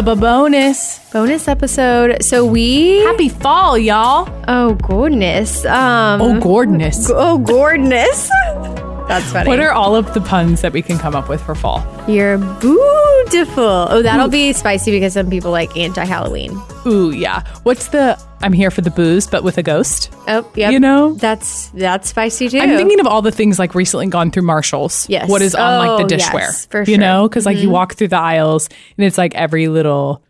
Bonus. Bonus episode. So we Happy fall, y'all. Oh goodness. Um Oh, goodness. Oh goodness. That's funny. What are all of the puns that we can come up with for fall? You're beautiful. Oh, that'll be spicy because some people like anti-Halloween. Ooh, yeah. What's the I'm here for the booze, but with a ghost? Oh, yeah. You know? That's that's spicy too. I'm thinking of all the things like recently gone through Marshalls. Yes. What is on like Oh, the yes, dishware. for You sure. Mm-hmm. know? Because like you walk through the aisles and it's like every little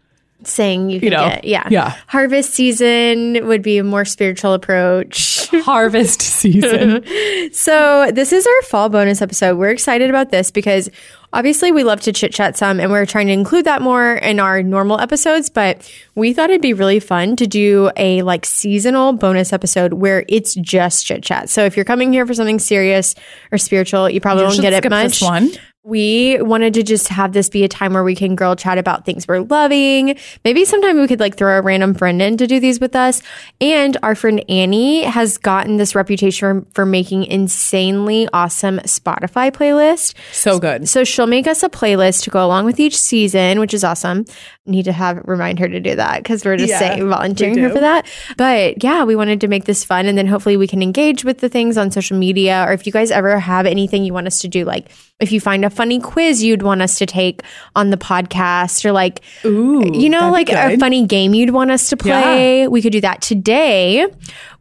saying you can know, get yeah. yeah. Harvest season would be a more spiritual approach. harvest season. So, this is our fall bonus episode. We're excited about this because obviously we love to chit chat some and we're trying to include that more in our normal episodes. But we thought it'd be really fun to do a like seasonal bonus episode where it's just chit chat. So, if you're coming here for something serious or spiritual, you probably won't should get it much. this one. We wanted to just have this be a time where we can girl chat about things we're loving. Maybe sometime we could like throw a random friend in to do these with us. And our friend Annie has gotten this reputation for, for making insanely awesome Spotify playlist. So good. So she'll make us a playlist to go along with each season, which is awesome. Need to have remind her to do that because we're just Yeah, saying volunteering her for that. But yeah, we wanted to make this fun and then hopefully we can engage with the things on social media or if you guys ever have anything you want us to do, like if you find a funny quiz you'd want us to take on the podcast or like Ooh, you know, like a funny game you'd want us to play. We could do that today.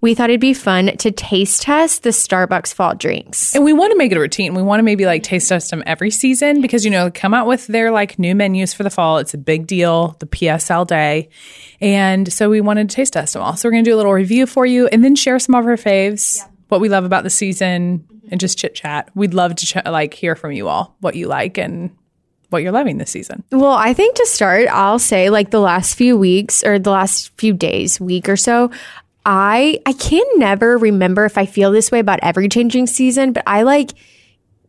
We thought it'd be fun to taste test the Starbucks fall drinks. And we want to make it a routine. We want to maybe like taste test them every season because, you know, they come out with their like new menus for the fall. It's a big deal, the PSL day. And so we wanted to taste test them all. So we're going to do a little review for you and then share some of our faves, what we love about the season, and just chit chat. We'd love to ch- like hear from you all what you like and what you're loving this season. Well, I think to start, I'll say like the last few weeks or the last few days, week or so, I I can never remember if I feel this way about every changing season, but I like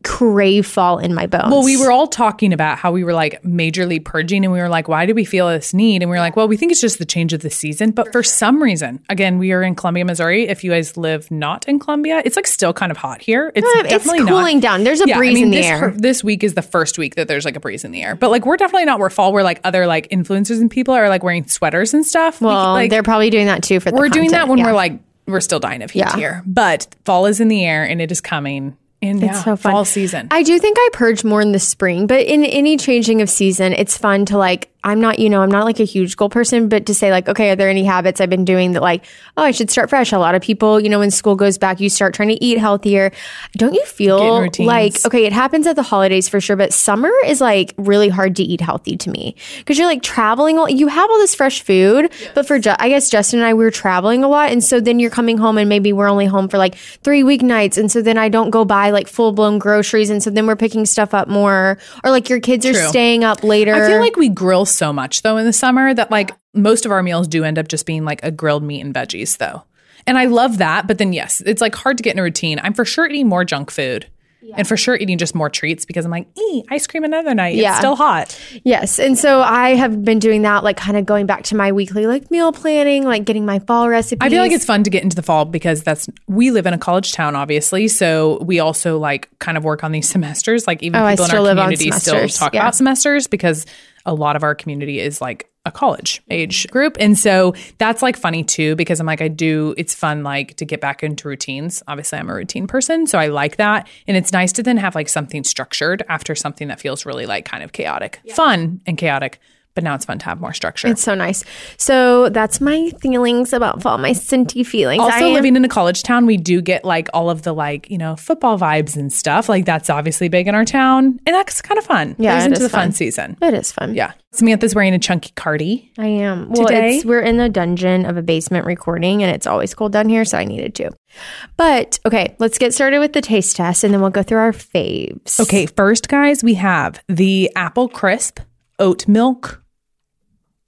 crave fall in my bones. Well, we were all talking about how we were like majorly purging and we were like, why do we feel this need? And we were like, well, we think it's just the change of the season. But for some reason, again, we are in Columbia, Missouri. If you guys live not in Columbia, it's like still kind of hot here. It's it's definitely cooling not. down. There's a Yeah, I breeze mean, in the this, air. this week is the first week that there's like a breeze in the air. But like, we're definitely not where fall, where like other like influencers and people are like wearing sweaters and stuff. We- well, like, they're probably doing that too for the we're doing that content, when yeah. we're like, we're still dying of heat Yeah. here. But fall is in the air and it is coming. And yeah, so fun. fall season. I do think I purge more in the spring, but in any changing of season, it's fun to like. I'm not, you know, I'm not like a huge goal person, but to say like, okay, are there any habits I've been doing that like, oh, I should start fresh? A lot of people, you know, when school goes back, you start trying to eat healthier. Don't you feel like, okay, it happens at the holidays for sure, but summer is like really hard to eat healthy to me because you're like traveling. all- You have all this fresh food, but for Ju- I guess Justin and I, we were traveling a lot, and so then you're coming home and maybe we're only home for like three weeknights, and so then I don't go buy like full blown groceries, and so then we're picking stuff up more, or like your kids are staying up later. I feel like we grill so much though in the summer that like most of our meals do end up just being like a grilled meat and veggies though. And I love that, but then yes, it's like hard to get in a routine. I'm for sure eating more junk food. And for sure eating just more treats because I'm like, ee, ice cream another night. Yeah. It's still hot. Yes. And so I have been doing that, like kind of going back to my weekly like meal planning, like getting my fall recipes. I feel like it's fun to get into the fall because that's we live in a college town, obviously. So we also like kind of work on these semesters. Like even Oh, I people in our live on community still talk Yeah. about semesters because a lot of our community is like a college age group. And so that's like funny too, because I'm like, I do, it's fun like to get back into routines. Obviously, I'm a routine person. So I like that. And it's nice to then have like something structured after something that feels really like kind of chaotic, fun and chaotic. But now it's fun to have more structure. It's so nice. So that's my feelings about fall, my scenty feelings. Also am- living in a college town we do get like all of the like you know football vibes and stuff like that's obviously big in our town and that's kind of fun Yeah, it into is the fun, fun. season It is fun. yeah samantha's wearing a chunky cardi I am. Well, Today? it's, we're in the dungeon of a basement recording, and it's always cold down here, so I needed to. But okay, let's get started with the taste test, and then we'll go through our faves. okay first guys we have the apple crisp oat milk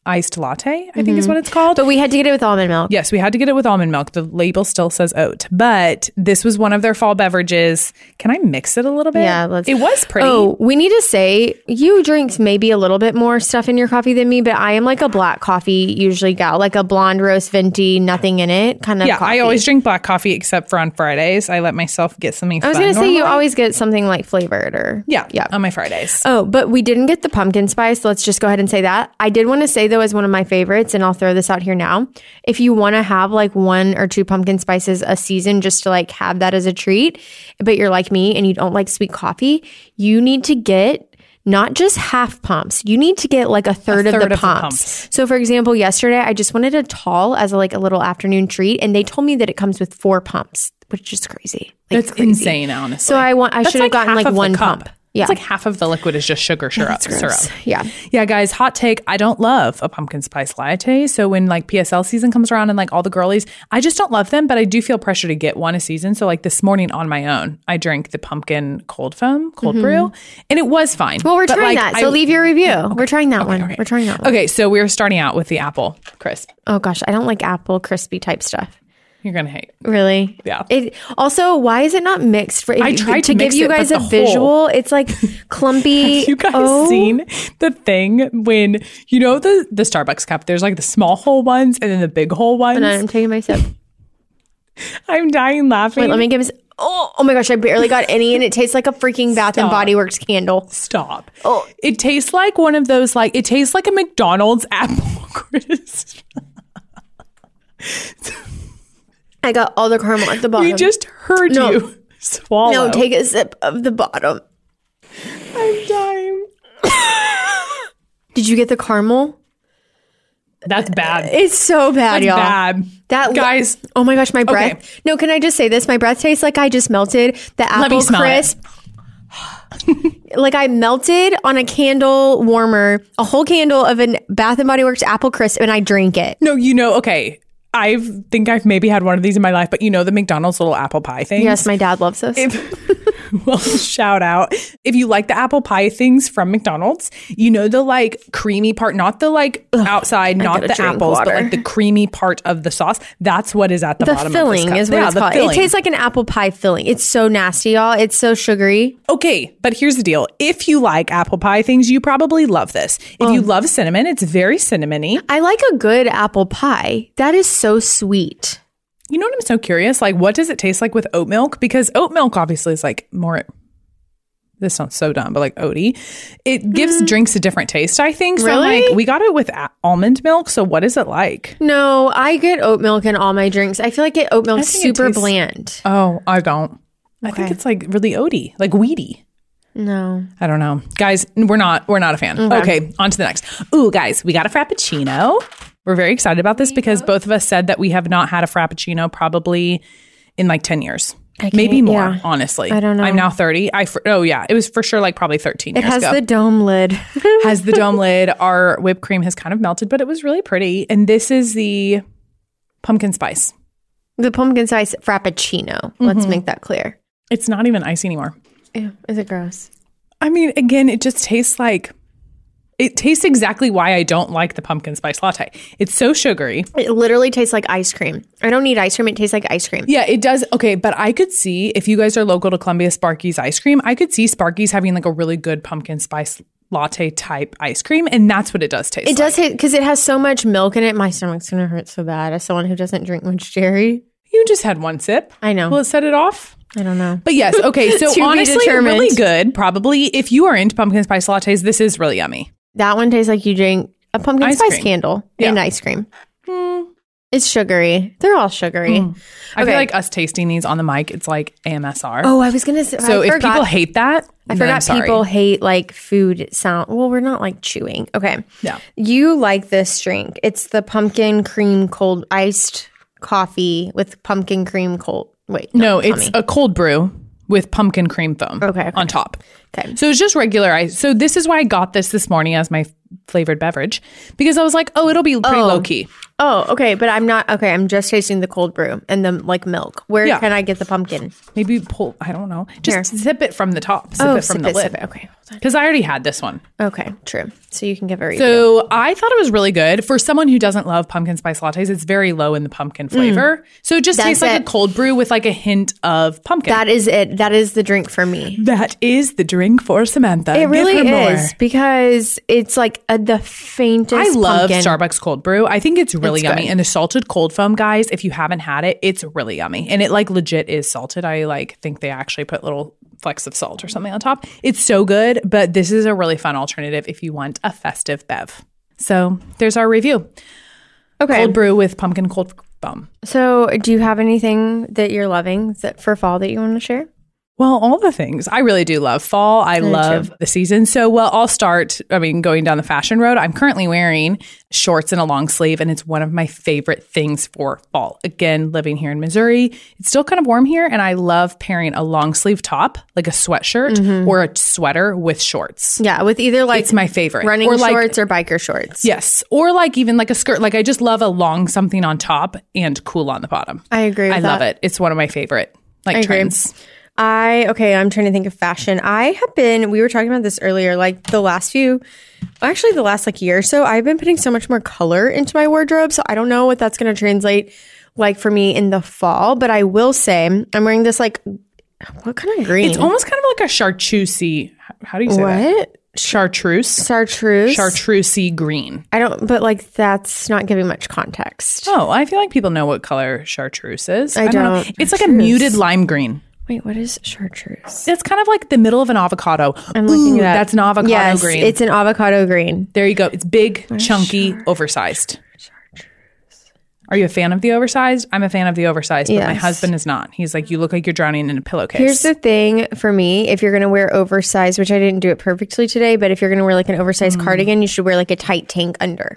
iced latte, I think is mm-hmm. what it's called. But we had to get it with almond milk. Yes, we had to get it with almond milk. The label still says oat, but this was one of their fall beverages. Can I mix it a little bit? Yeah, let's- It was pretty. Oh, we need to say you drink maybe a little bit more stuff in your coffee than me, but I am like a black coffee usually gal, like a blonde roast venti, nothing in it kind of. yeah, coffee. I always drink black coffee except for on Fridays. I let myself get something. I was gonna say you always get something like flavored or Yeah, yeah. on my Fridays. Oh, but we didn't get the pumpkin spice. Let's just go ahead and say that. I did want to say though, as one of my favorites, and I'll throw this out here now. If you want to have like one or two pumpkin spices a season just to like have that as a treat, but you're like me and you don't like sweet coffee, you need to get not just half pumps. You need to get like a third, third of, of the the pumps. pumps. So for example, yesterday I just wanted a tall as a, like a little afternoon treat and they told me that it comes with four pumps, which is crazy. Like That's crazy. insane, honestly. So I want I should have gotten like one cup. pump. Yeah. It's like half of the liquid is just sugar syrup. syrup. Yeah. Yeah, guys, hot take. I don't love a pumpkin spice latte. So when like PSL season comes around and like all the girlies, I just don't love them, but I do feel pressure to get one a season. So like this morning on my own, I drank the pumpkin cold foam, cold brew, and it was fine. Mm-hmm. Well, we're But, trying like, that. So I- leave your review. We're trying that one. We're trying that one. Okay, so we're starting out with the apple crisp. Oh gosh, I don't like apple crispy type stuff. You're gonna hate. Really? Yeah. It also why is it not mixed for I tried to give mix you guys the a visual? It's like clumpy. Have you guys oh, seen the thing when you know the the Starbucks cup? There's like the small hole ones and then the big hole ones. And I'm taking my sip. I'm dying laughing. Wait, let me give us. Oh, oh my gosh, I barely got any, and it tastes like a freaking Bath and Body Works candle. Stop. Oh. It tastes like one of those like it tastes like a McDonald's apple crisp. I got all the caramel at the bottom. We just heard No. you swallow. no, take a sip of the bottom. I'm dying. Did you get the caramel? That's bad. It's so bad, That's y'all. bad. That Guys, Oh my gosh, my breath. No, can I just say this? My breath tastes like I just melted the me apple crisp. like I melted on a candle warmer, a whole candle of an Bath and Body Works apple crisp, and I drank it. no, you know, okay. I think I've maybe had one of these in my life, but you know the McDonald's little apple pie thing. Yes, my dad loves this. well, shout out. If you like the apple pie things from McDonald's, you know the like creamy part, not the like outside, not the apples, but like the creamy part of the sauce. That's what is at the, the bottom filling of is what Yeah, it's the called. filling. It tastes like an apple pie filling. It's so nasty, y'all. It's so sugary. Okay, but here's the deal. If you like apple pie things, you probably love this. If you um, love cinnamon, it's very cinnamony. I like a good apple pie. That is so sweet. You know what I'm so curious? Like, what does it taste like with oat milk? Because oat milk obviously is like more. This sounds so dumb, but like oaty, it gives drinks a different taste. I think. So I'm Mm. Really? like, we got it with a- almond milk. So what is it like? No, I get oat milk in all my drinks. I feel like it oat think super tastes- bland. Oh, I don't. I think it's like really oaty, like weedy. No. I don't know, guys. We're not. We're not a fan. Okay. on to the next. Ooh, guys, we got a frappuccino. We're very excited about this because both of us said that we have not had a frappuccino probably in like ten years, maybe more. yeah. Honestly, I don't know. I'm now thirty. I fr- oh yeah, it was for sure like probably thirteen It years has ago. the dome lid. has the dome lid. Our whipped cream has kind of melted, but it was really pretty. And this is the pumpkin spice. the pumpkin spice frappuccino. Mm-hmm. Let's make that clear. It's not even icy anymore. Ew, is it gross? I mean, again, it just tastes like it tastes exactly why I don't like the pumpkin spice latte. It's so sugary. It literally tastes like ice cream. I don't need ice cream. It tastes like ice cream. Yeah, it does. Okay, but I could see if you guys are local to Columbia Sparky's ice cream, I could see Sparky's having like a really good pumpkin spice latte type ice cream, and that's what it does taste. It does hit because it has so much milk in it. My stomach's gonna hurt so bad as someone who doesn't drink much dairy. You just had one sip. I know. Will it set it off? I don't know. But yes, okay. So honestly, really good. Probably if you are into pumpkin spice lattes, this is really yummy. That one tastes like you drink a pumpkin Ice spice cream. candle Yeah. and ice cream. Hmm. It's sugary. They're all sugary. Hmm. I Okay. feel like us tasting these on the mic, it's like AMSR. Oh, I was gonna say. so I if forgot, people hate that, I forgot people hate like food sound. Well, we're not like chewing. Okay. Yeah. You like this drink? It's the pumpkin cream cold iced coffee with pumpkin cream cold. Wait, No, tell it's a cold brew with pumpkin cream foam Okay, okay. on top. Okay. So it's just regular ice. So this is why I got this this morning as my flavored beverage because I was like, oh, it'll be pretty Oh. low key. Oh, okay, but I'm not okay. I'm just tasting the cold brew and the like milk. Where Yeah. can I get the pumpkin? Maybe pull. I don't know. Just Here. sip it from the top. Sip oh, it from sip the it, sip lid. it. Okay, hold. Because I already had this one. Okay, true. So you can give a review. So I thought it was really good for someone who doesn't love pumpkin spice lattes. It's very low in the pumpkin flavor, so it just tastes like Mm. it. a cold brew with like a hint of pumpkin. that is it. That is the drink for me. that is the drink for Samantha. It Give really her more. is because it's like a, the faintest. I love pumpkin. Starbucks cold brew. I think it's really It's yummy. good. And the salted cold foam, guys, if you haven't had it, it's really yummy. And it like legit is salted. I like think they actually put little flecks of salt or something on top. It's so good, but this is a really fun alternative if you want a festive bev. So there's our review. Okay. Cold brew with pumpkin cold foam. So, do you have anything that you're loving that for fall that you want to share? Well, all the things. I really do love fall. I love the season. So, well, I'll start. I mean, going down the fashion road. I'm currently wearing shorts and a long sleeve, and it's one of my favorite things for fall. Again, living here in Missouri, it's still kind of warm here, and I love pairing a long sleeve top, like a sweatshirt mm-hmm. or a sweater, with shorts. Yeah, with either like It's my favorite. running or like, shorts or biker shorts. Yes, or like even like a skirt. Like I just love a long something on top and cool on the bottom. I agree. With I love it. It's one of my favorite like trends. I okay, I'm trying to think of fashion. I have been we were talking about this earlier, like the last few actually the last like year or so, I've been putting so much more color into my wardrobe. So I don't know what that's gonna translate like for me in the fall. But I will say I'm wearing this like what kind of green? It's almost kind of like a chartreusey. How do you say that? what? Chartreuse. Chartreuse. Chartreusey green. I don't but like that's not giving much context. Oh, I feel like people know what color chartreuse is. I know. don't. It's like a muted lime green. Wait, what is chartreuse? It's kind of like the middle of an avocado. I'm looking Ooh, up. That's an avocado yes, green. It's an avocado green. there you go. It's big, chunky, oversized. Are you a fan of the oversized? I'm a fan of the oversized, but my husband is not. He's like, you look like you're drowning in a pillowcase. Here's the thing for me: if you're going to wear oversized, which I didn't do it perfectly today, but if you're going to wear like an oversized mm. cardigan, you should wear like a tight tank under.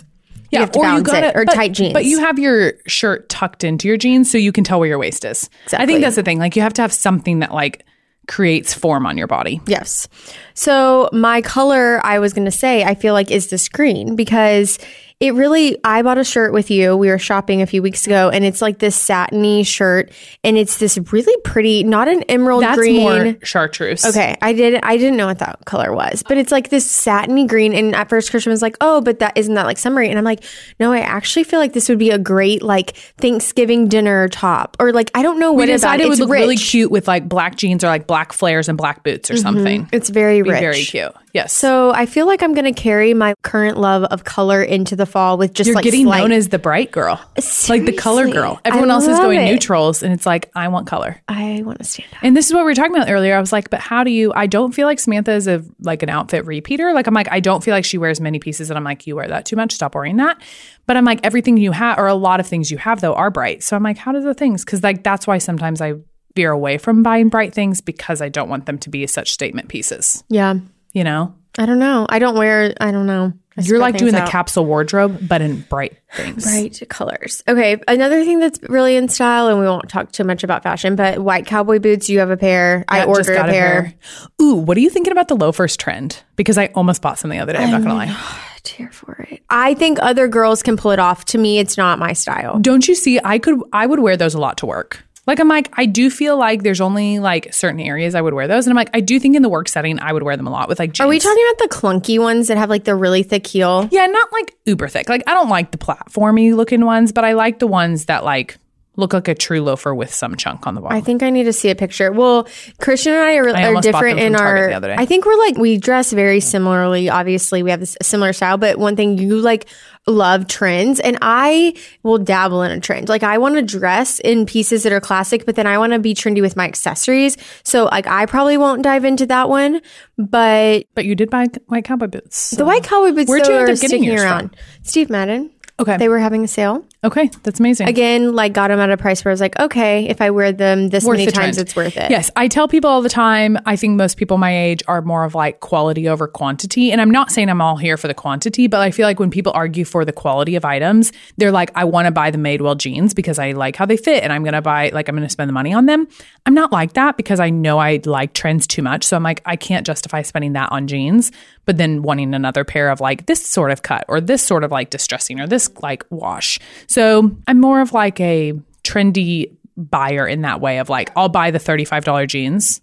You have to balance it, or but- tight jeans. But you have your shirt tucked into your jeans so you can tell where your waist is. I think that's the thing. Like you have to have something that like creates form on your body. Yes. So my color, I was going to say, I feel like is this green because it really, I bought a shirt with you. We were shopping a few weeks ago and it's like this satiny shirt and it's this really pretty, not an emerald That's green. more chartreuse. Okay, I did. I didn't know what that color was, but it's like this satiny green. And at first, Christian was like, "Oh, but that isn't that like summery?" And I'm like, "No, I actually feel like this would be a great like Thanksgiving dinner top, or like I don't know what about decided it. it would look rich. really cute with like black jeans or like black flares and black boots or mm-hmm. something. It's very rich. very cute. Yes. So I feel like I'm going to carry my current love of color into the fall with just you're like getting slight- known as the bright girl, like the color girl. Everyone I else is going it. neutrals, and it's like I want color. I want to stand out. And this is what we were talking about earlier. I was like, but how do you? I don't feel like Samantha is a like an outfit repeater. Like I'm like, I don't feel like she wears many pieces, and I'm like, you wear that too much. Stop wearing that. But I'm like, everything you have, or a lot of things you have though, are bright. So I'm like, how do the things? Because like that's why sometimes I veer away from buying bright things because I don't want them to be such statement pieces. Yeah, You know, I don't know. I don't wear. I don't know. I you're like doing things the capsule wardrobe, but in bright things. Bright colors. Okay, another thing that's really in style, and we won't talk too much about fashion, but white cowboy boots. You have a pair. I Yeah, just ordered a got pair. Ooh, what are you thinking about the loafers trend? Because I almost bought some the other day. I'm not gonna lie. Cheer for it. I think other girls can pull it off. To me, it's not my style. Don't you see? I could. I would wear those a lot to work. Like I'm like I do feel like there's only like certain areas I would wear those, and I'm like I do think in the work setting I would wear them a lot with like jeans. Are we talking about the clunky ones that have like the really thick heel? Yeah, not like uber thick. Like I don't like the platformy looking ones, but I like the ones that like look like a true loafer with some chunk on the bottom. I think I need to see a picture. Well, Christian and I are, I are different in Target our. the other day. I think we're like we dress very similarly. Obviously, we have this similar style, but one thing you like love trends, and I will dabble in a trend. Like I want to dress in pieces that are classic, but then I want to be trendy with my accessories. So like I probably won't dive into that one, but but you did buy white cowboy boots. the white cowboy boots Where'd you end are up getting sticking around. Steve Madden. Okay, They were having a sale okay, that's amazing. again. Like got them at a price where I was like, okay, if I wear them this Worth many the times, trend. it's worth it. Yes, I tell people all the time. I think most people my age are more of like quality over quantity, and I'm not saying I'm all here for the quantity, but I feel like when people argue for the quality of items, they're like, I want to buy the Madewell jeans because I like how they fit, and I'm gonna buy like I'm gonna spend the money on them. I'm not like that because I know I like trends too much, so I'm like I can't justify spending that on jeans, but then wanting another pair of like this sort of cut or this sort of like distressing or this like wash. So I'm more of like a trendy buyer in that way of like, I'll buy the $35 jeans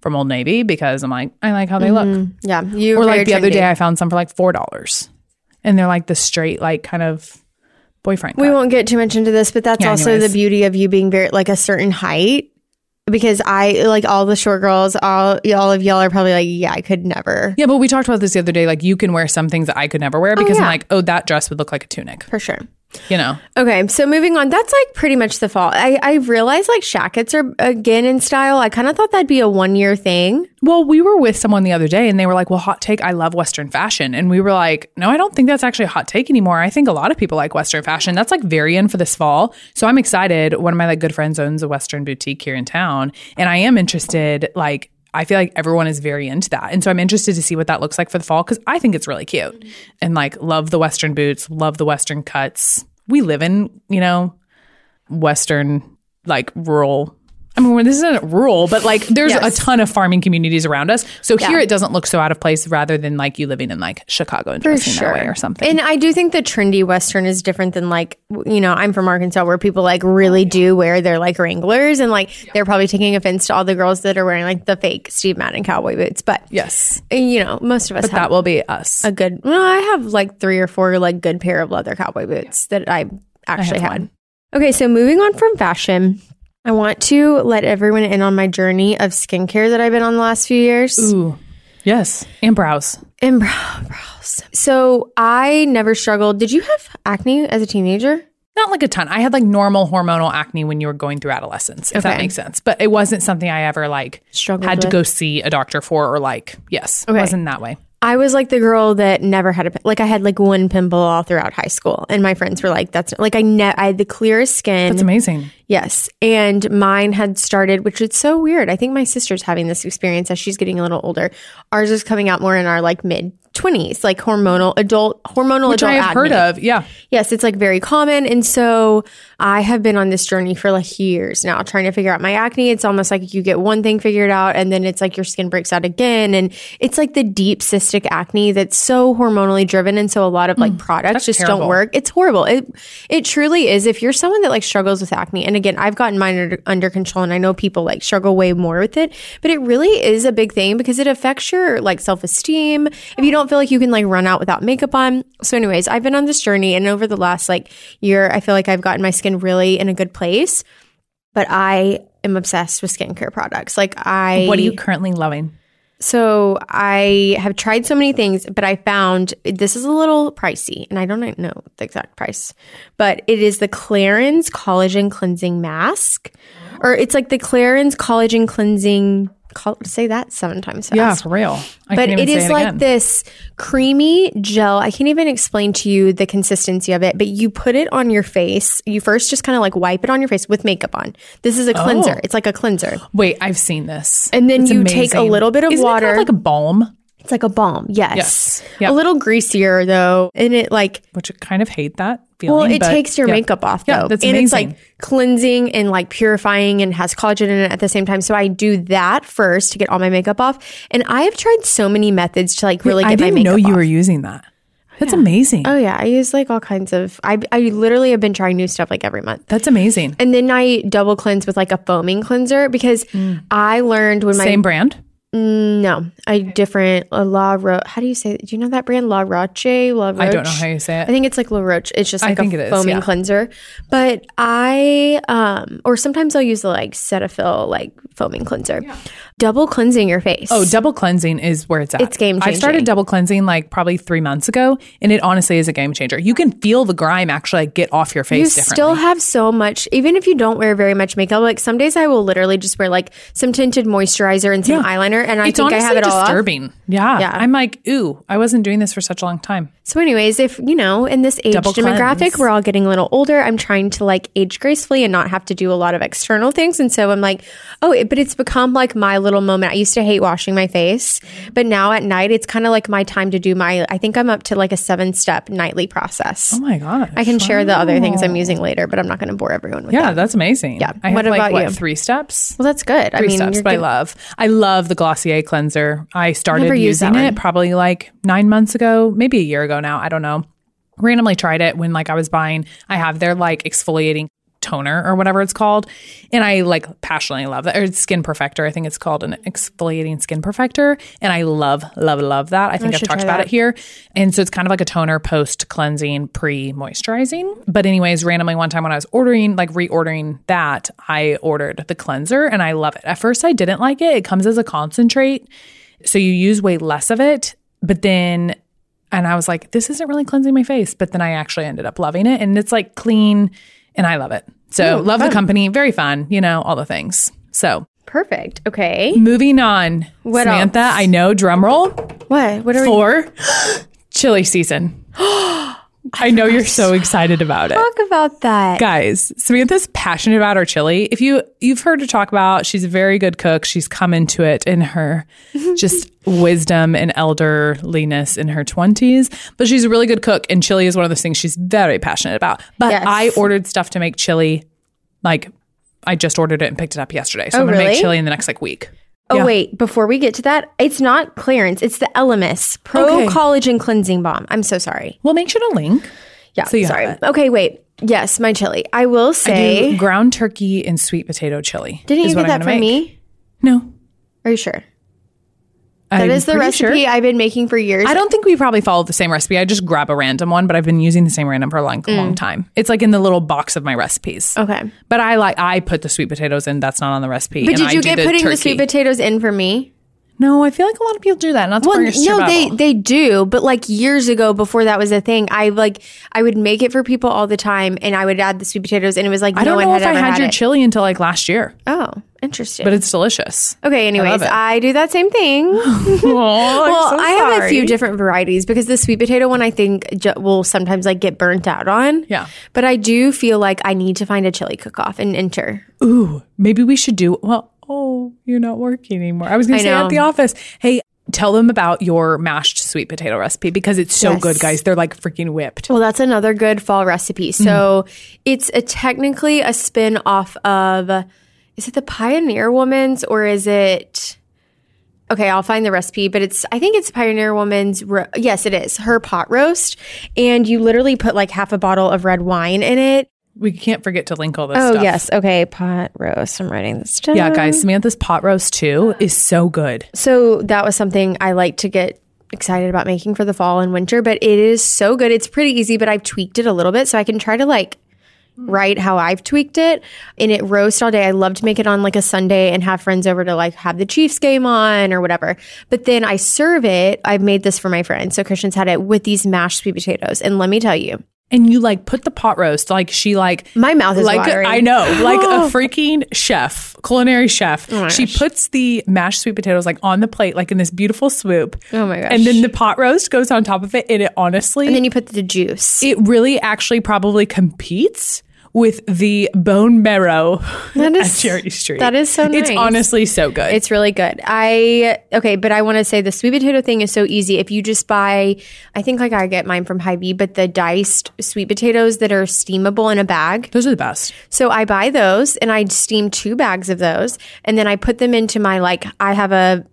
from Old Navy because I'm like, I like how they look. Mm-hmm. Yeah, you Or like the other day, I found some for like $4. And they're like the straight, like kind of boyfriend. We won't get too much into this, but that's Yeah, also anyways. the beauty of you being very like a certain height. Because I like all the short girls, all all of y'all are probably like, yeah, I could never Yeah, but we talked about this the other day. Like, you can wear some things that I could never wear oh, because yeah. I'm like, oh, that dress would look like a tunic. for sure. You know? Okay, so moving on, that's like pretty much the fall. I I realized like shackets are again in style. I kind of thought that'd be a one year thing. Well, we were with someone the other day and they were like, well, hot take, I love Western fashion. And we were like, no, I don't think that's actually a hot take anymore. I think a lot of people like Western fashion. That's like very in for this fall. So I'm excited. One of my like good friends owns a Western boutique here in town. And I am interested, like, I feel like everyone is very into that. And so I'm interested to see what that looks like for the fall because I think it's really cute. And like, love the Western boots, love the Western cuts. We live in, you know, Western, like rural. I mean, this isn't rural, but like there's Yes. a ton of farming communities around us. So here it doesn't look so out of place rather than like you living in like Chicago and dressing that way or something. And I do think the trendy Western is different than like, you know, I'm from Arkansas where people like really oh, do wear their like Wranglers and like they're probably taking offense to all the girls that are wearing like the fake Steve Madden cowboy boots. But, yes, eh, you know, most of us have that will be us. a good, well, I have like three or four like good pair of leather cowboy boots that I actually have had. one. Okay, so moving on from fashion, I want to let everyone in on my journey of skincare that I've been on the last few years. Ooh, yes, and brows. And brow, brows. So I never struggled. Did you have acne as a teenager? Not like a ton. I had like normal hormonal acne when you were going through adolescence, if that makes sense. But it wasn't something I ever like Struggled had to go see a doctor for or like, yes, Okay. it wasn't that way. I was like the girl that never had a like I had like one pimple all throughout high school, and my friends were like, "That's like I ne- I had the clearest skin." That's amazing. Yes. And mine had started, which is so weird. I think my sister's having this experience as she's getting a little older. Ours is coming out more in our like mid 20s, like hormonal adult, hormonal Which adult I have acne. heard of. Yeah. Yes, it's like very common. And so I have been on this journey for like years now, trying to figure out my acne. It's almost like you get one thing figured out and then it's like your skin breaks out again. And it's like the deep cystic acne that's so hormonally driven. And so a lot of like mm, products just terrible. don't work. It's horrible. It, it truly is. If you're someone that like struggles with acne, and again, I've gotten mine under, under control and I know people like struggle way more with it, but it really is a big thing because it affects your like self esteem. If you don't feel like you can like run out without makeup on. So, anyways, I've been on this journey and over the last like year, I feel like I've gotten my skin really in a good place, but I am obsessed with skincare products. Like, I. What are you currently loving? So I have tried so many things, but I found this is a little pricey, and I don't know the exact price, but it is the Clarins Collagen Cleansing Mask, or it's like the Clarins Collagen Cleansing. Col- say that seven times fast. Yeah, for real. I But it is it like again. this creamy gel. I can't even explain to you the consistency of it, but you put it on your face. You first just kind of like wipe it on your face with makeup on. This is a cleanser. Oh. It's like a cleanser. Wait, I've seen this. And then It's you take a little bit of Isn't water. like a balm, It's like a balm. Yes. Yes. Yep. A little greasier though. And it like which I kind of hate that feeling. well, it but- takes your yeah. makeup off though. Yeah, that's and it's like cleansing and like purifying and has collagen in it at the same time. So I do that first to get all my makeup off. And I have tried so many methods to like really I get my didn't makeup know you off. were using that. That's amazing. Oh yeah, I use like all kinds of. I I literally have been trying new stuff like every month. That's amazing. And then I double cleanse with like a foaming cleanser because mm. I learned when my Same brand. No a different a La Ro. How do you say? It? Do you know that brand La Roche? La Roche. I don't know how you say it. I think it's like La Roche. It's just like a it is, foaming yeah. cleanser. But I um or sometimes I'll use the like Cetaphil like foaming cleanser. Double cleansing your face. Oh, double cleansing is where it's at. It's game I started double cleansing like probably three months ago, and it honestly is a game changer. You can feel the grime actually like, get off your face. you still have so much even if you don't wear very much makeup like some days i will literally just wear like some tinted moisturizer and some Yeah. eyeliner and i it's think i have it all off. disturbing. Yeah. Yeah. I'm like, ooh, I wasn't doing this for such a long time. so anyways if you know in this age Double demographic cleanse. we're all getting a little older i'm trying to like age gracefully and not have to do a lot of external things and so i'm like oh it, but it's become like my little moment i used to hate washing my face but now at night it's kind of like my time to do my i think i'm up to like a seven step nightly process Oh my god. i can share the other things i'm using later but i'm not going to bore everyone with Yeah, that that's amazing. Yeah. I have What like about what you? three steps. well that's good i Three mean steps, but I love. I love the Glossier cleanser. I started using it probably like nine months ago, maybe a year ago now. I don't know. randomly tried it when like I was buying, I have their like exfoliating toner or whatever it's called. And I like passionately love that. Or it's Skin Perfector. I think it's called an exfoliating skin perfector. And I love, love, love that. I think I've talked about that. it here. And so it's kind of like a toner post cleansing, pre moisturizing. But, anyways, randomly one time when I was ordering, like reordering that, I ordered the cleanser and I love it. At first, I didn't like it. It comes as a concentrate. So you use way less of it. But then and I was like, this isn't really cleansing my face. But then I actually ended up loving it. And it's like clean and I love it. So love the company. Very fun, you know, all the things. So Perfect. Okay. moving on. What Samantha, else? I know drum roll What? What are we for chili season. I know you're so excited about it. talk about that? Guys, Samantha's passionate about her chili. If you you've heard her talk about, she's a very good cook. She's come into it in her just wisdom and elderliness in her 20s, but she's a really good cook and chili is one of those things she's very passionate about. But Yes. I ordered stuff to make chili like I just ordered it and picked it up yesterday. So Oh, I'm going to really? make chili in the next like week. Oh Yeah. wait, before we get to that, it's not Clarins. It's the Elemis Pro Okay. Collagen Cleansing Balm. I'm so sorry. We'll make sure to link. Yeah, So sorry. Okay, wait. Yes, my chili. I will I say. do ground turkey and sweet potato chili. didn't you get I'm that from make. me? No. Are you sure? That I'm is the recipe sure. I've been making for years. I don't think we probably follow the same recipe. I just grab a random one, but I've been using the same random for a long, Mm. long time. It's like in the little box of my recipes. Okay. But I like I put the sweet potatoes in. That's not on the recipe. But did I you get putting the sweet potatoes in for me? No, I feel like a lot of people do that. Not to Well, no, they they do, but like years ago, before that was a thing, I like I would make it for people all the time, and I would add the sweet potatoes, and it was like I no don't know had if I had, had your it. chili until like last year, oh, interesting. but it's delicious. okay, anyways, it. I, do that same thing. Oh, well, I have a few different varieties because the sweet potato one I think ju- will sometimes like get burnt out on. Yeah. But I do feel like I need to find a chili cook off and enter. Ooh, maybe we should do. Well, you're not working anymore. I was going to say know. at the office. Hey, tell them about your mashed sweet potato recipe because it's so Yes. good, guys. They're like freaking whipped. Well, that's another good fall recipe. So mm-hmm. it's a technically a spin off of is it the Pioneer Woman's or is it Okay, I'll find the recipe, but it's I think it's Pioneer Woman's ro- yes, it is. Her pot roast and you literally put like half a bottle of red wine in it. We can't forget to link all this Oh, stuff. yes. Okay, pot roast. I'm writing this down. Yeah, guys, Samantha's pot roast too is so good. So that was something I like to get excited about making for the fall and winter, but it is so good. It's pretty easy, but I've tweaked it a little bit so I can try to like write how I've tweaked it. And it roast all day. I love to make it on like a Sunday and have friends over to like have the Chiefs game on or whatever. But then I serve it. I've made this for my friends. So Christian's had it with these mashed sweet potatoes. And let me tell you, And you like put the pot roast like she like my mouth is like watering. I know, like a freaking chef, culinary chef. Oh she puts the mashed sweet potatoes like on the plate, like in this beautiful swoop. Oh my gosh. And then the pot roast goes on top of it, and it honestly, And then you put the juice. it really actually probably competes with the bone marrow That at is- Cherry Street. that is so nice. It's honestly so good. It's really good. I okay, but I want to say the sweet potato thing is so easy. If you just buy, I think like I get mine from Hy-Vee, but the diced sweet potatoes that are steamable in a bag. Those are the best. So I buy those and I steam two bags of those, and then I put them into my like I have a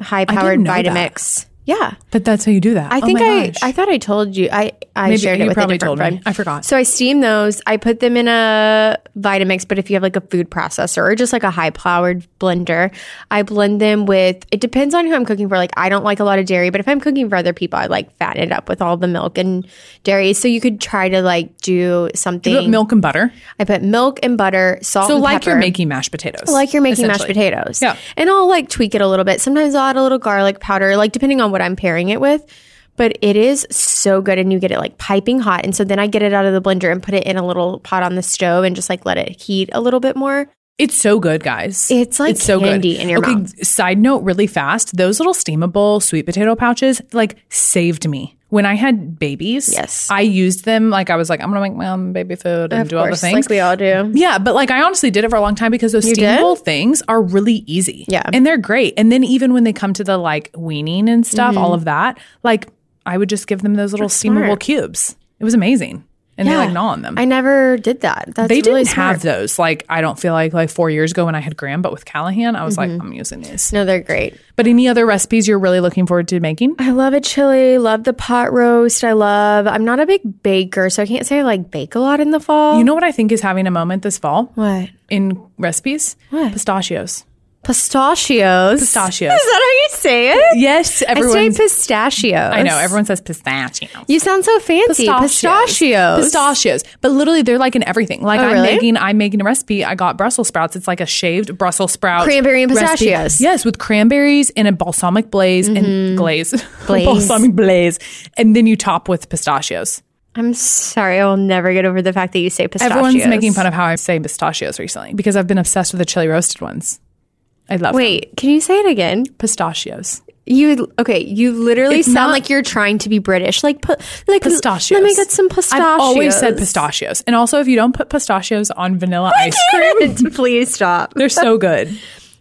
high powered Vitamix. that. Yeah, But that's how you do that. I Oh think I gosh. I thought I told you I I Maybe shared you it with probably a different told me. I forgot. So I steam those. I put them in a Vitamix, but if you have like a food processor or just like a high powered blender, I blend them with. It depends on who I'm cooking for. Like I don't like a lot of dairy, but if I'm cooking for other people, I like fatten it up with all the milk and dairy. So you could try to like do something. You put milk and butter. I put milk and butter, salt. So and like you're making mashed potatoes. like you're making mashed potatoes. Yeah. And I'll like tweak it a little bit. Sometimes I'll add a little garlic powder, like depending on what I'm pairing it with. But it is so good and you get it like piping hot. And so then I get it out of the blender and put it in a little pot on the stove and just like let it heat a little bit more. It's so good, guys. It's like it's so candy in your okay, mouth. Side note, really fast. Those little steamable sweet potato pouches like saved me when I had babies. Yes. I used them. Like I was like, I'm gonna make my own baby food and Of do all the things. like we all do. yeah, but like I honestly did it for a long time because those did? steamable things are really easy. Yeah. and they're great. And then even when they come to the like weaning and stuff, all mm-hmm. of that, like I would just give them those little steamable smart. cubes. It was amazing. And they like gnaw on them. I never did that. That's they didn't have those. Like I don't feel like like four years ago when I had Graham, but with Callahan, I was Mm-hmm. like, I'm using these. No, they're great. But any other recipes you're really looking forward to making? I love a chili. Love the pot roast. I love. I'm not a big baker, so I can't say I like bake a lot in the fall. You know what I think is having a moment this fall what? in recipes? What? Pistachios. Pistachios. Pistachios. Is that how you say it? Yes, everyone. I everyone. say pistachios. I know everyone says pistachios. You sound so fancy. Pistachios. Pistachios. But literally they're like in everything. Like Oh, I'm really? making I'm making a recipe. I got Brussels sprouts. It's like a shaved Brussels sprout. Cranberry and recipe. pistachios. Yes, with cranberries and a balsamic mm-hmm. glaze and glaze. Glaze. balsamic glaze. And then you top with pistachios. I'm sorry. I will never get over the fact that you say pistachios. Everyone's making fun of how I say pistachios recently because I've been obsessed with the chili roasted ones. I love them. Wait, can you say it again? pistachios. You okay? You literally It's sound not- like you're trying to be British. Like like Pistachios. Let me get some pistachios. I've always said pistachios. And also, if you don't put pistachios on vanilla ice cream, Please stop. they're so good.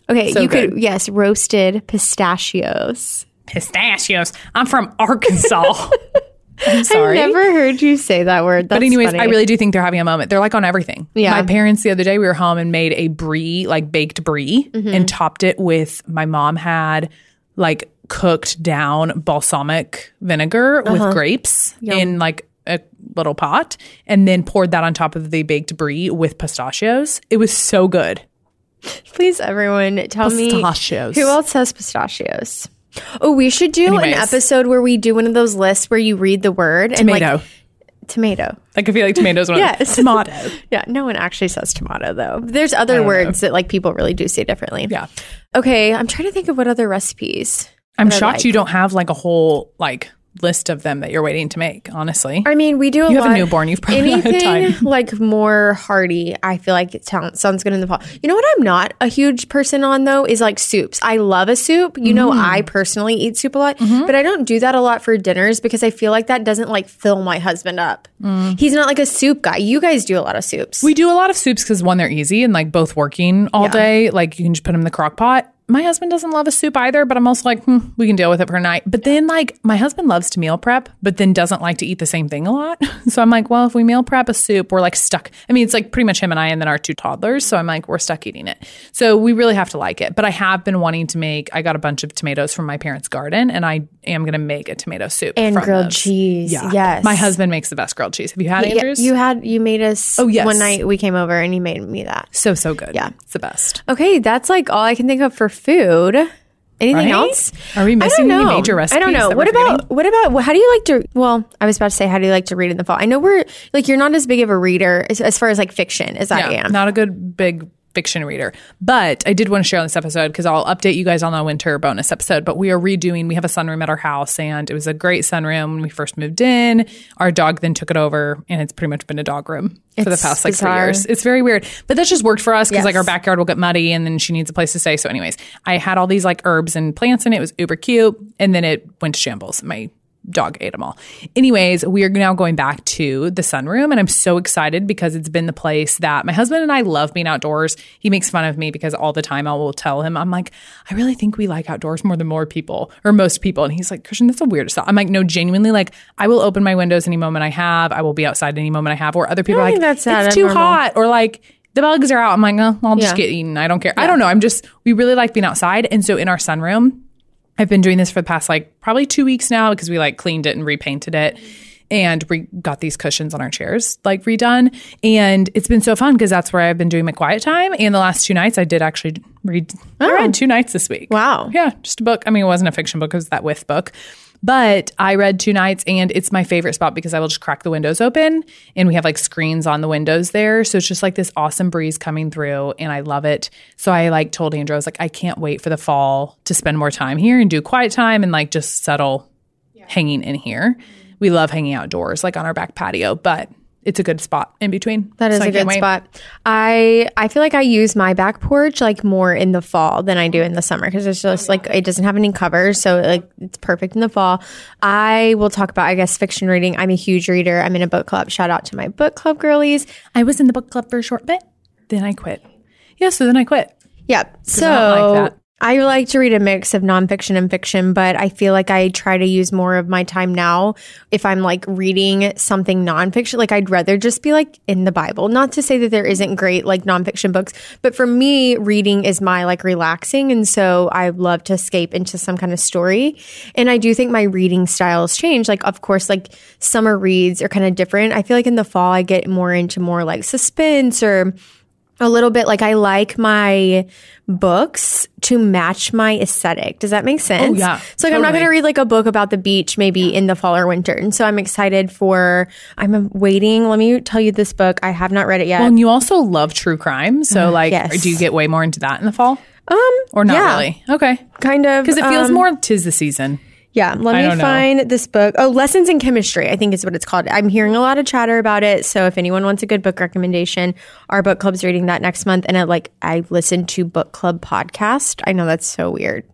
Okay, So you could yes, roasted pistachios. Pistachios. I'm from Arkansas. I'm sorry. I've never heard you say that word. That's but anyways, funny. I really do think they're having a moment. They're like on everything. Yeah. My parents the other day we were home and made a brie, like baked brie, Mm-hmm. and topped it with my mom had like cooked down balsamic vinegar Uh-huh. with grapes in like a little pot, and then poured that on top of the baked brie with pistachios. It was so good. please everyone tell me Pistachios. who else has pistachios. Oh, we should do an episode where we do one of those lists where you read the word and Tomato. like tomato. Like I feel like tomatoes. Is one Yes. tomato. Yeah, no one actually says tomato though. There's other words that like people really do say differently. Yeah, Okay, I'm trying to think of what other recipes. I'm shocked like. you don't have like a whole like list of them that you're waiting to make. Honestly, I mean, we do a You have a newborn, you've probably anything time. like more hearty. I feel like it sounds sounds good in the pot. You know what I'm not a huge person on though is like soups. I love a soup. You know, Mm. I personally eat soup a lot, Mm-hmm. but I don't do that a lot for dinners because I feel like that doesn't like fill my husband up. He's not like a soup guy. You guys do a lot of soups. Mm. We do a lot of soups because one, they're easy and like both working all Yeah. day. Like you can just put them in the crock pot. My husband doesn't love a soup either, but I'm also like, hmm, we can deal with it for a night. But then like my husband loves to meal prep, but then doesn't like to eat the same thing a lot. So I'm like, well, if we meal prep a soup, we're like stuck. I mean, it's like pretty much him and I and then our two toddlers. So I'm like, we're stuck eating it. So we really have to like it. But I have been wanting to make, I got a bunch of tomatoes from my parents' garden and I am going to make a tomato soup. and from grilled those. cheese. Yes. My husband makes the best grilled cheese. Have you had Yeah, Andrews? you had you made us Oh, yes. one night we came over and you made me that. so, so good. Yeah. It's the best. Okay, that's like all I can think of for food. Anything Right? else? Are we missing any major recipes? I don't know. that What about what about how do you like to? Well, I was about to say how do you like to read in the fall? I know we're like you're not as big of a reader as, as far as like fiction as I am. Not a good big fiction reader. But I did want to share on this episode because I'll update you guys on the winter bonus episode. But we are redoing, we have a sunroom at our house and it was a great sunroom when we first moved in. Our dog then took it over and it's pretty much been a dog room for the past like bizarre. three years. It's very weird. But that's just worked for us because Yes. like our backyard will get muddy and then she needs a place to stay. So, anyways, I had all these like herbs and plants in it. It was uber cute. And then it went to shambles. My dog ate them all. Anyways, we are now going back to the sunroom, and I'm so excited because it's been the place that my husband and I love being outdoors. He makes fun of me because all the time I will tell him, I'm like, I really think we like outdoors more than more people or most people. And he's like, Christian, that's the weirdest thought. I'm like, no, genuinely, like I will open my windows any moment I have. I will be outside any moment I have. Or other people are like, that's it's too normal. hot, or like. The bugs are out. I'm like, oh, I'll just Yeah. get eaten. I don't care. I don't know. I'm just, we really like being outside. And so in our sunroom, I've been doing this for the past like probably two weeks now because we like cleaned it and repainted it and we got these cushions on our chairs like redone. And it's been so fun because that's where I've been doing my quiet time. And the last two nights I did actually read, I read oh. two nights this week. Wow. Yeah, just a book. I mean, it wasn't a fiction book, it was that with book. But I read two nights and it's my favorite spot because I will just crack the windows open and we have like screens on the windows there. So it's just like this awesome breeze coming through and I love it. So I like told Andrew, I was like, I can't wait for the fall to spend more time here and do quiet time and like just settle hanging in here. We love hanging outdoors, like on our back patio, but it's a good spot in between. That is So a good wait. spot. I I feel like I use my back porch like more in the fall than I do in the summer because it's just like it doesn't have any covers, so like it's perfect in the fall. I will talk about I guess fiction reading. I'm a huge reader. I'm in a book club. Shout out to my book club girlies. I was in the book club for a short bit, then I quit. Yeah, so then I quit. Yep. So like that. I like to read a mix of nonfiction and fiction, but I feel like I try to use more of my time now if I'm like reading something nonfiction. Like I'd rather just be like in the Bible. Not to say that there isn't great like nonfiction books, but for me, reading is my like relaxing. And so I love to escape into some kind of story. And I do think my reading style has changed. Like, of course, like summer reads are kind of different. I feel like in the fall, I get more into more like suspense or a little bit like I like my books to match my aesthetic. Does that make sense? Oh, yeah, So like I'm not going to read like a book about the beach maybe in the fall or winter. And so I'm excited for I'm waiting. Let me tell you this book. I have not read it yet. Well, and you also love true crime. So, like, yes. do you get way more into that in the fall? um Or not yeah, really? Okay. Kind of Because it feels um, more tis the season. Yeah, let me don't know. find this book. Oh, Lessons in Chemistry, I think is what it's called. I'm hearing a lot of chatter about it. So if anyone wants a good book recommendation, our book club's reading that next month. And I like I listened to book club podcast. I know that's so weird.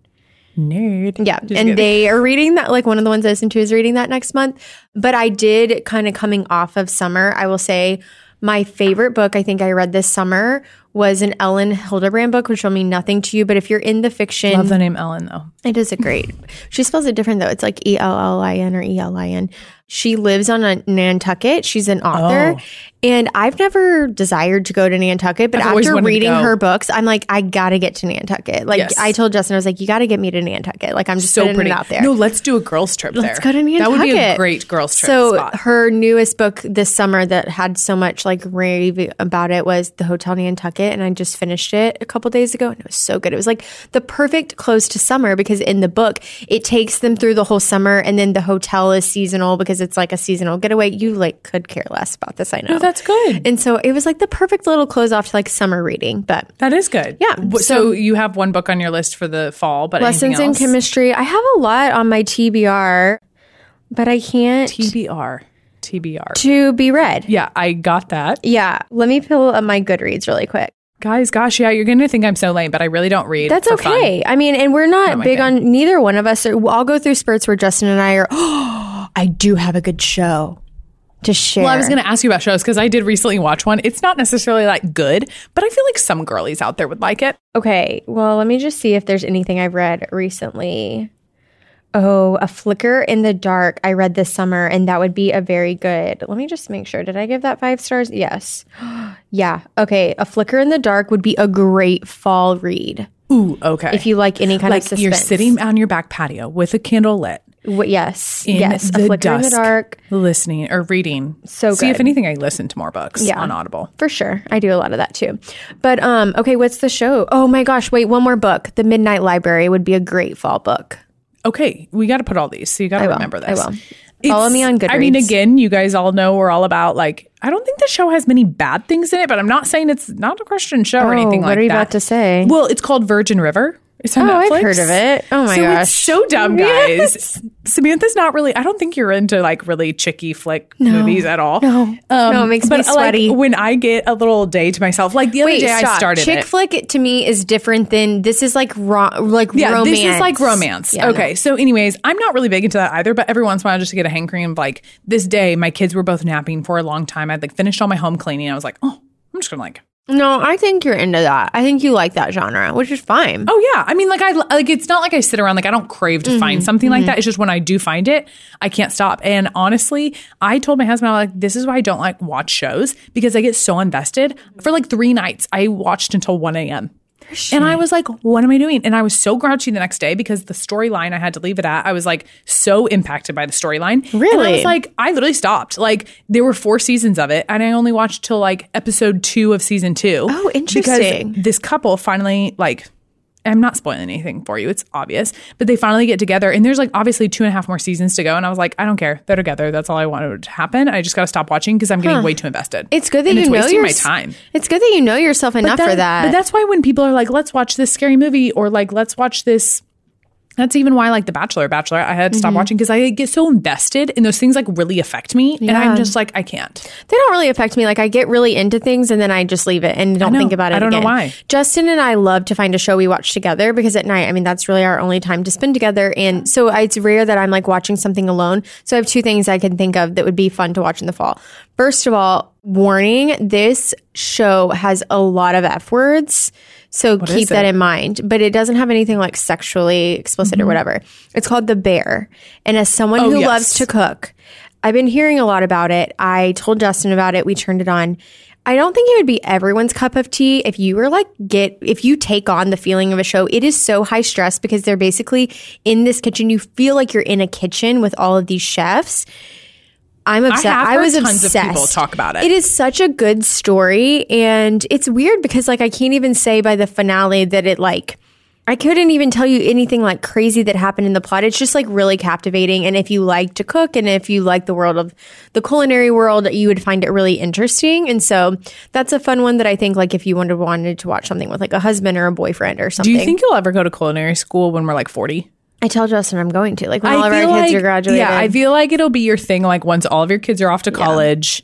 Nerd. Yeah. Just and kidding. they are reading that, like one of the ones I listened to is reading that next month. But I did kind of coming off of summer, I will say my favorite book I think I read this summer was an Elin Hilderbrand book, which will mean nothing to you. But if you're in the fiction, Love the name Ellen, though. it is a great. She spells it different though. It's like E L L I N or E L I N. She lives on a Nantucket. She's an author. Oh. And I've never desired to go to Nantucket, but I've after reading her books, I'm like, I gotta get to Nantucket. Like Yes. I told Justin, I was like, you gotta get me to Nantucket. Like I'm just So putting pretty. out there. No, let's do a girls' trip Let's there. go to Nantucket. That would be a great girls' trip So spot. her newest book this summer that had so much like rave about it was The Hotel Nantucket, and I just finished it a couple days ago, and it was so good. It was like the perfect close to summer because in the book it takes them through the whole summer, and then the hotel is seasonal because it's like a seasonal getaway. You like could care less about this, I know. Oh, that's good. and so it was like the perfect little close off to like summer reading, but. That is good. Yeah, So, so- you have one book on your list for the fall, but Lessons in chemistry. I have a lot on my TBR, but I can't TBR. TBR. to be read. Yeah, I got that. Yeah, let me pull up my Goodreads really quick. Guys, gosh, yeah, you're going to think I'm so lame, but I really don't read. That's for fun. okay. I mean, and we're not my big on neither one of us. Are, I'll go through spurts where Justin and I are. Oh, I do have a good show to share. Well, I was going to ask you about shows because I did recently watch one. It's not necessarily like good, but I feel like some girlies out there would like it. okay. Well, let me just see if there's anything I've read recently. Oh, a flicker in the dark. I read this summer, and that would be a very good. Let me just make sure. Did I give that five stars? Yes. yeah. Okay. A flicker in the dark would be a great fall read Ooh, okay. if you like any kind like of suspense. you're sitting on your back patio with a candle lit, W- yes. yes. a flicker in the dark. listening or reading. So good. See if anything, I listen to more books Yeah. on Audible. For sure. I do a lot of that too. But um okay, what's the show? Oh my gosh, wait, one more book. The Midnight Library would be a great fall book. Okay, we got to put all these. So you got to remember I this. will. Follow me on Goodreads. I mean, again, you guys all know we're all about like. I don't think the show has many bad things in it, but I'm not saying it's not a Christian show or oh, anything Oh, what are you that. about to say? Well, it's called Virgin River. It's on Oh, I've heard of it. Oh my so gosh. It's so dumb, guys. Samantha's not really. I don't think you're into like really chicky flick movies at all. No. Um, no, it makes me but, sweaty. Like, when I get a little day to myself, like the other Wait, day I started Chick it. flick to me is different than this is like ro- like Yeah, romance. this is like romance. Yeah, okay, so anyways, I'm not really big into that either, but every once in a while, just to get a hankering of like this day, my kids were both napping for a long time. I'd like finished all my home cleaning. I was like, oh, I'm just gonna like, No, I think you're into that. I think you like that genre, which is fine. oh yeah. I mean, like I like it's not like I sit around like I don't crave to Mm-hmm, find something like that. It's just when I do find it, I can't stop. And honestly, I told my husband, I'm like, this is why I don't like watch shows because I get so invested. For like three nights, I watched until 1 a.m. And I was like, what am I doing? And I was so grouchy the next day because the storyline I had to leave it at, I was like so impacted by the storyline. And I Really? was like, I literally stopped. Like there were four seasons of it, and I only watched till like episode two of season two. Oh, interesting. Because this couple finally like I'm not spoiling anything for you. It's obvious. But they finally get together and there's like obviously two and a half more seasons to go. And I was like, I don't care. They're together. That's all I wanted to happen. I just gotta stop watching because I'm getting way too invested. It's good that And you know your my time. It's good that you know yourself enough for that. But that's why when people are like, let's watch this scary movie or like, let's watch this. That's even why, I like The Bachelor, Bachelor, I had to Mm-hmm. stop watching because I get so invested and those things like really affect me. And I'm just like, I can't. They don't really affect me. Like I get really into things and then I just leave it and don't think about it. I don't know why. Justin and I love to find a show we watch together because at night, I mean, that's really our only time to spend together. And so it's rare that I'm like watching something alone. So I have two things I can think of that would be fun to watch in the fall. First of all, warning this show has a lot of F words. So keep that in mind. But it doesn't have anything like sexually explicit or whatever. It's called The Bear. And as someone Mm-hmm. Oh, who yes. loves to cook, I've been hearing a lot about it. I told Justin about it. We turned it on. I don't think it would be everyone's cup of tea if you were like get if you take on the feeling of a show. It is so high stress because they're basically in this kitchen. You feel like you're in a kitchen with all of these chefs. I'm obsessed. have I, was tons of obsessed. people talk about it. It is such a good story, and it's weird because like I can't even say by the finale that it like I couldn't even tell you anything like crazy that happened in the plot. It's just like really captivating, and if you like to cook and if you like the world of the culinary world, you would find it really interesting. And so that's a fun one that I think like if you wanted wanted to watch something with like a husband or a boyfriend or something. Do you think you'll ever go to culinary school when we're like 40? I tell Justin I'm going to like when all of our kids are graduated. Yeah, I feel like it'll be your thing. Like once all of your kids are off to college,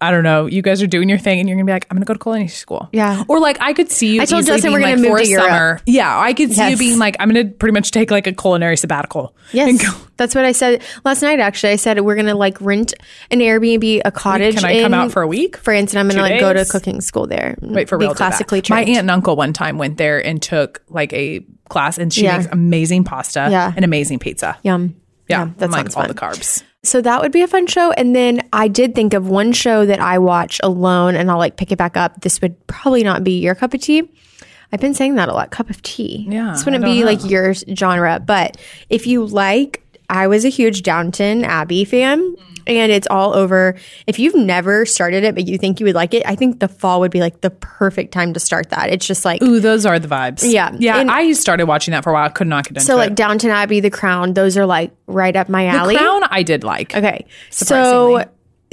I don't know, you guys are doing your thing, and you're gonna be like, I'm gonna go to culinary school. Yeah. or like I could see you. I told Justin being, we're gonna like, move to Europe. summer. Yeah, I could see you being like, I'm gonna pretty much take like a culinary sabbatical. Yes, and go- that's what I said last night. Actually, I said we're gonna like rent an Airbnb, a cottage. Can I come out for a week? France, and I'm gonna Two like go to days? cooking school there. Wait for be real. classically My aunt and uncle one time went there and took like a class, and she Yeah. makes amazing pasta Yeah. and amazing pizza. Yum. Yeah, that and, like all fun. the carbs. So that would be a fun show. And then I did think of one show that I watch alone, and I'll like pick it back up. This would probably not be your cup of tea. I've been saying that a lot. Cup of tea. Yeah, this wouldn't be know. like your genre, but if you like, I was a huge Downton Abbey fan. And it's all over. If you've never started it, but you think you would like it, I think the fall would be like the perfect time to start that. It's just like Ooh, those are the vibes. Yeah. yeah. And- I started watching that for a while. I could not get into so, it. So like Downton Abbey, The Crown. Those are like right up my alley. Crown, I did like. Okay. So, Surprisingly.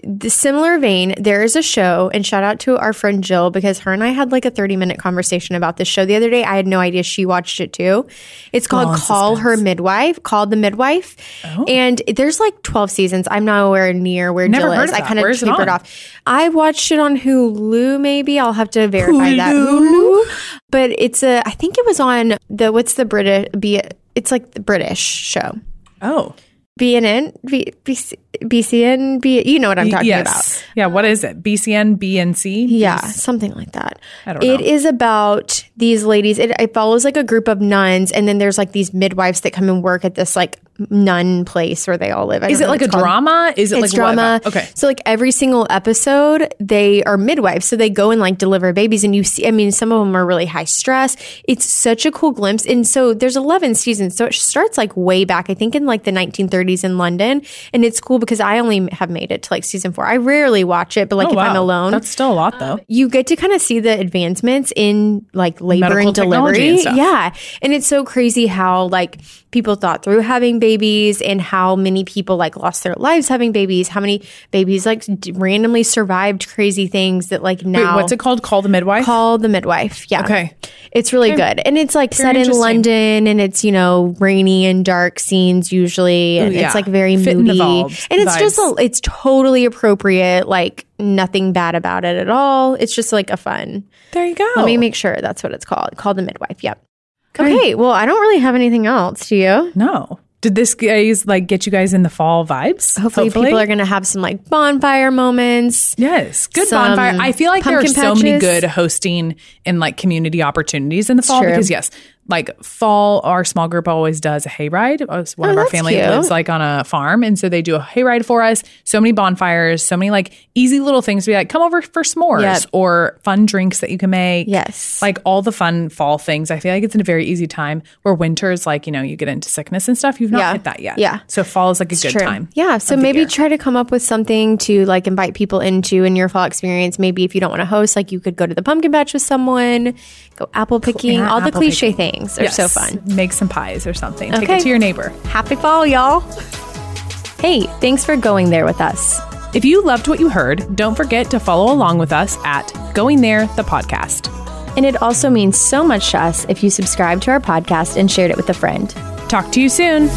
The similar vein, there is a show, and shout out to our friend Jill because her and I had like a 30 minute conversation about this show the other day. I had no idea she watched it too. It's called oh, on, Call Her Midwife, called The Midwife. Oh. And there's like 12 seasons. I'm nowhere near where Oh. Never Jill is. I kind of Where is it tapered off. I watched it on Hulu, maybe. I'll have to verify that. Hulu? Hulu. But it's a, I think it was on the, what's the British, be it's like the British show. Oh, BNN, B, BC, BCN, B, you know what I'm talking about. yes. Yeah. What is it? BCN, BNC? Yeah, something like that. I don't know. is about these ladies. It, it follows like a group of nuns, and then there's like these midwives that come and work at this like nun place where they all live. I Is it like a called. drama? Is it It's like drama. Okay. So like every single episode, they are midwives. So they go and like deliver babies, and you see. I mean, some of them are really high stress. It's such a cool glimpse. And so there's 11 seasons. So it starts like way back. I think in like the 1930s in London, and it's cool because I only have made it to like season four. I rarely watch it, but like Oh, if I'm alone, That's still a lot though. Um, you get to kind of see the advancements in like labor Medical and delivery. and. Yeah. And it's so crazy how like people thought through having babies and how many people like lost their lives having babies, how many babies like d- randomly survived crazy things that like Wait, now what's it called? Call the midwife. Call the midwife. Yeah. Okay. It's really good. And it's like set in. London and it's, you know, rainy and dark scenes usually. And yeah. it's like very Fit moody. evolved And it's just, a, it's totally appropriate. Like nothing bad about it at all. It's just like a fun. there you go. Let me make sure that's what it's called. Called the midwife. Yep. Okay. Well, I don't really have anything else. Do you? no. Did this guys like get you guys in the fall vibes? Hopefully, people are going to have some like bonfire moments. Yes, good bonfire. I feel like there are pumpkin so many good hosting and like community opportunities in the fall because yes, like fall, our small group always does a hayride. Uh, One Oh, of our family cute. lives like on a farm, and so they do a hayride for us. So many bonfires, so many like easy little things to be like, come over for s'mores Yep. or fun drinks that you can make. Yes. like all the fun fall things. I feel like it's in a very easy time where winter is like you know you get into sickness and stuff. You've not Yeah. hit that yet. Yeah. so fall is like a good True. time. Yeah. So maybe try to come up with something to like invite people into in your fall experience. Maybe if you don't want to host, like you could go to the pumpkin patch with someone, apple picking, Yeah, all the cliche picking. things. They're so fun. Make some pies or something. Take Okay. it to your neighbor. Happy fall, y'all. Hey, thanks for going there with us. If you loved what you heard, don't forget to follow along with us at Going There, the podcast. And it also means so much to us if you subscribe to our podcast and shared it with a friend. Talk to you soon.